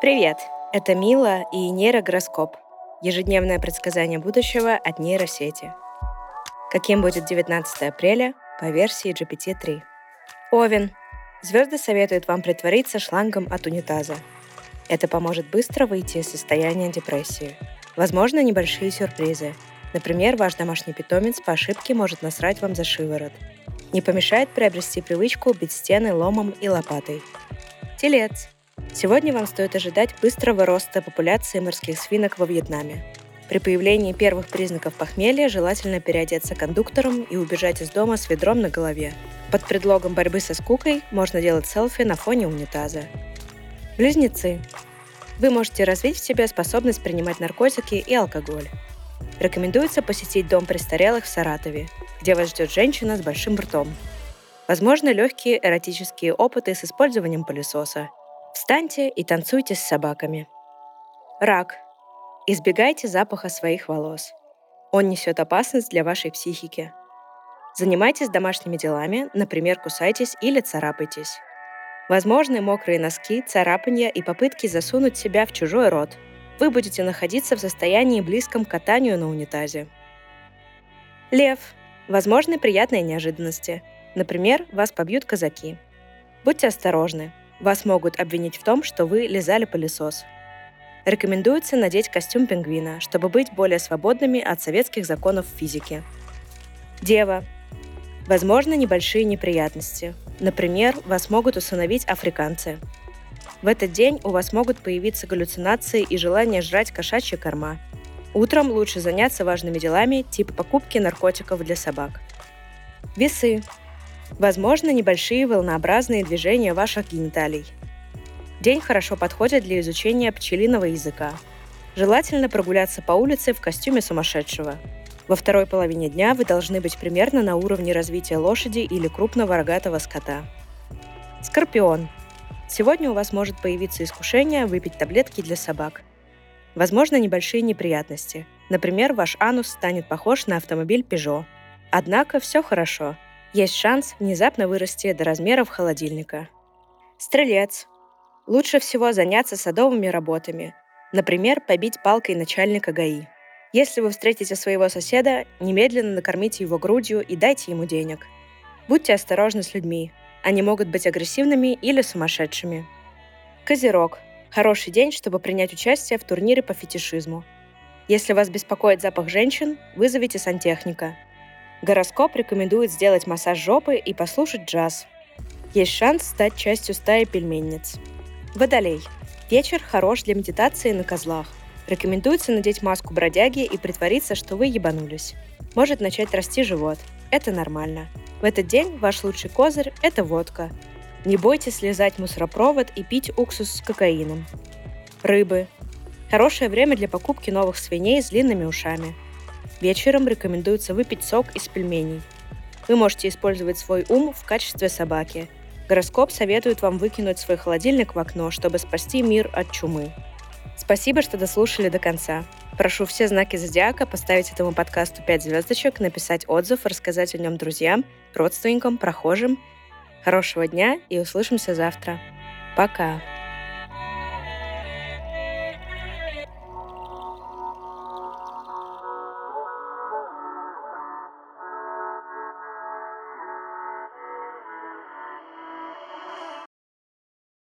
Привет! Это Мила и нейрогороскоп. Ежедневное предсказание будущего от нейросети. Каким будет 19 апреля по версии GPT-3? Овен. Звезды советуют вам притвориться шлангом от унитаза. Это поможет быстро выйти из состояния депрессии. Возможно, небольшие сюрпризы. Например, ваш домашний питомец по ошибке может насрать вам за шиворот. Не помешает приобрести привычку бить стены ломом и лопатой. Телец. Сегодня вам стоит ожидать быстрого роста популяции морских свинок во Вьетнаме. При появлении первых признаков похмелья желательно переодеться кондуктором и убежать из дома с ведром на голове. Под предлогом борьбы со скукой можно делать селфи на фоне унитаза. Близнецы. Вы можете развить в себе способность принимать наркотики и алкоголь. Рекомендуется посетить дом престарелых в Саратове, где вас ждет женщина с большим ртом. Возможно, легкие эротические опыты с использованием пылесоса – Встаньте и танцуйте с собаками. Рак. Избегайте запаха своих волос. Он несет опасность для вашей психики. Занимайтесь домашними делами, например, кусайтесь или царапайтесь. Возможны мокрые носки, царапания и попытки засунуть себя в чужой рот. Вы будете находиться в состоянии близком к катанию на унитазе. Лев. Возможны приятные неожиданности. Например, вас побьют казаки. Будьте осторожны. Вас могут обвинить в том, что вы лизали пылесос. Рекомендуется надеть костюм пингвина, чтобы быть более свободными от советских законов физики. Дева. Возможно, небольшие неприятности. Например, вас могут усыновить африканцы. В этот день у вас могут появиться галлюцинации и желание жрать кошачьи корма. Утром лучше заняться важными делами, типа покупки наркотиков для собак. Весы. Возможно, небольшие волнообразные движения ваших гениталий. День хорошо подходит для изучения пчелиного языка. Желательно прогуляться по улице в костюме сумасшедшего. Во второй половине дня вы должны быть примерно на уровне развития лошади или крупного рогатого скота. Скорпион. Сегодня у вас может появиться искушение выпить таблетки для собак. Возможно, небольшие неприятности. Например, ваш анус станет похож на автомобиль Peugeot. Однако все хорошо – есть шанс внезапно вырасти до размеров холодильника. Стрелец. Лучше всего заняться садовыми работами. Например, побить палкой начальника ГАИ. Если вы встретите своего соседа, немедленно накормите его грудью и дайте ему денег. Будьте осторожны с людьми. Они могут быть агрессивными или сумасшедшими. Козерог. Хороший день, чтобы принять участие в турнире по фетишизму. Если вас беспокоит запах женщин, вызовите сантехника – Гороскоп рекомендует сделать массаж жопы и послушать джаз. Есть шанс стать частью стаи пельменниц. Водолей. Вечер хорош для медитации на козлах. Рекомендуется надеть маску бродяги и притвориться, что вы ебанулись. Может начать расти живот. Это нормально. В этот день ваш лучший козырь – это водка. Не бойтесь слезать мусоропровод и пить уксус с кокаином. Рыбы. Хорошее время для покупки новых свиней с длинными ушами – Вечером рекомендуется выпить сок из пельменей. Вы можете использовать свой ум в качестве собаки. Гороскоп советует вам выкинуть свой холодильник в окно, чтобы спасти мир от чумы. Спасибо, что дослушали до конца. Прошу все знаки зодиака поставить этому подкасту 5 звездочек, написать отзыв, рассказать о нем друзьям, родственникам, прохожим. Хорошего дня и услышимся завтра. Пока!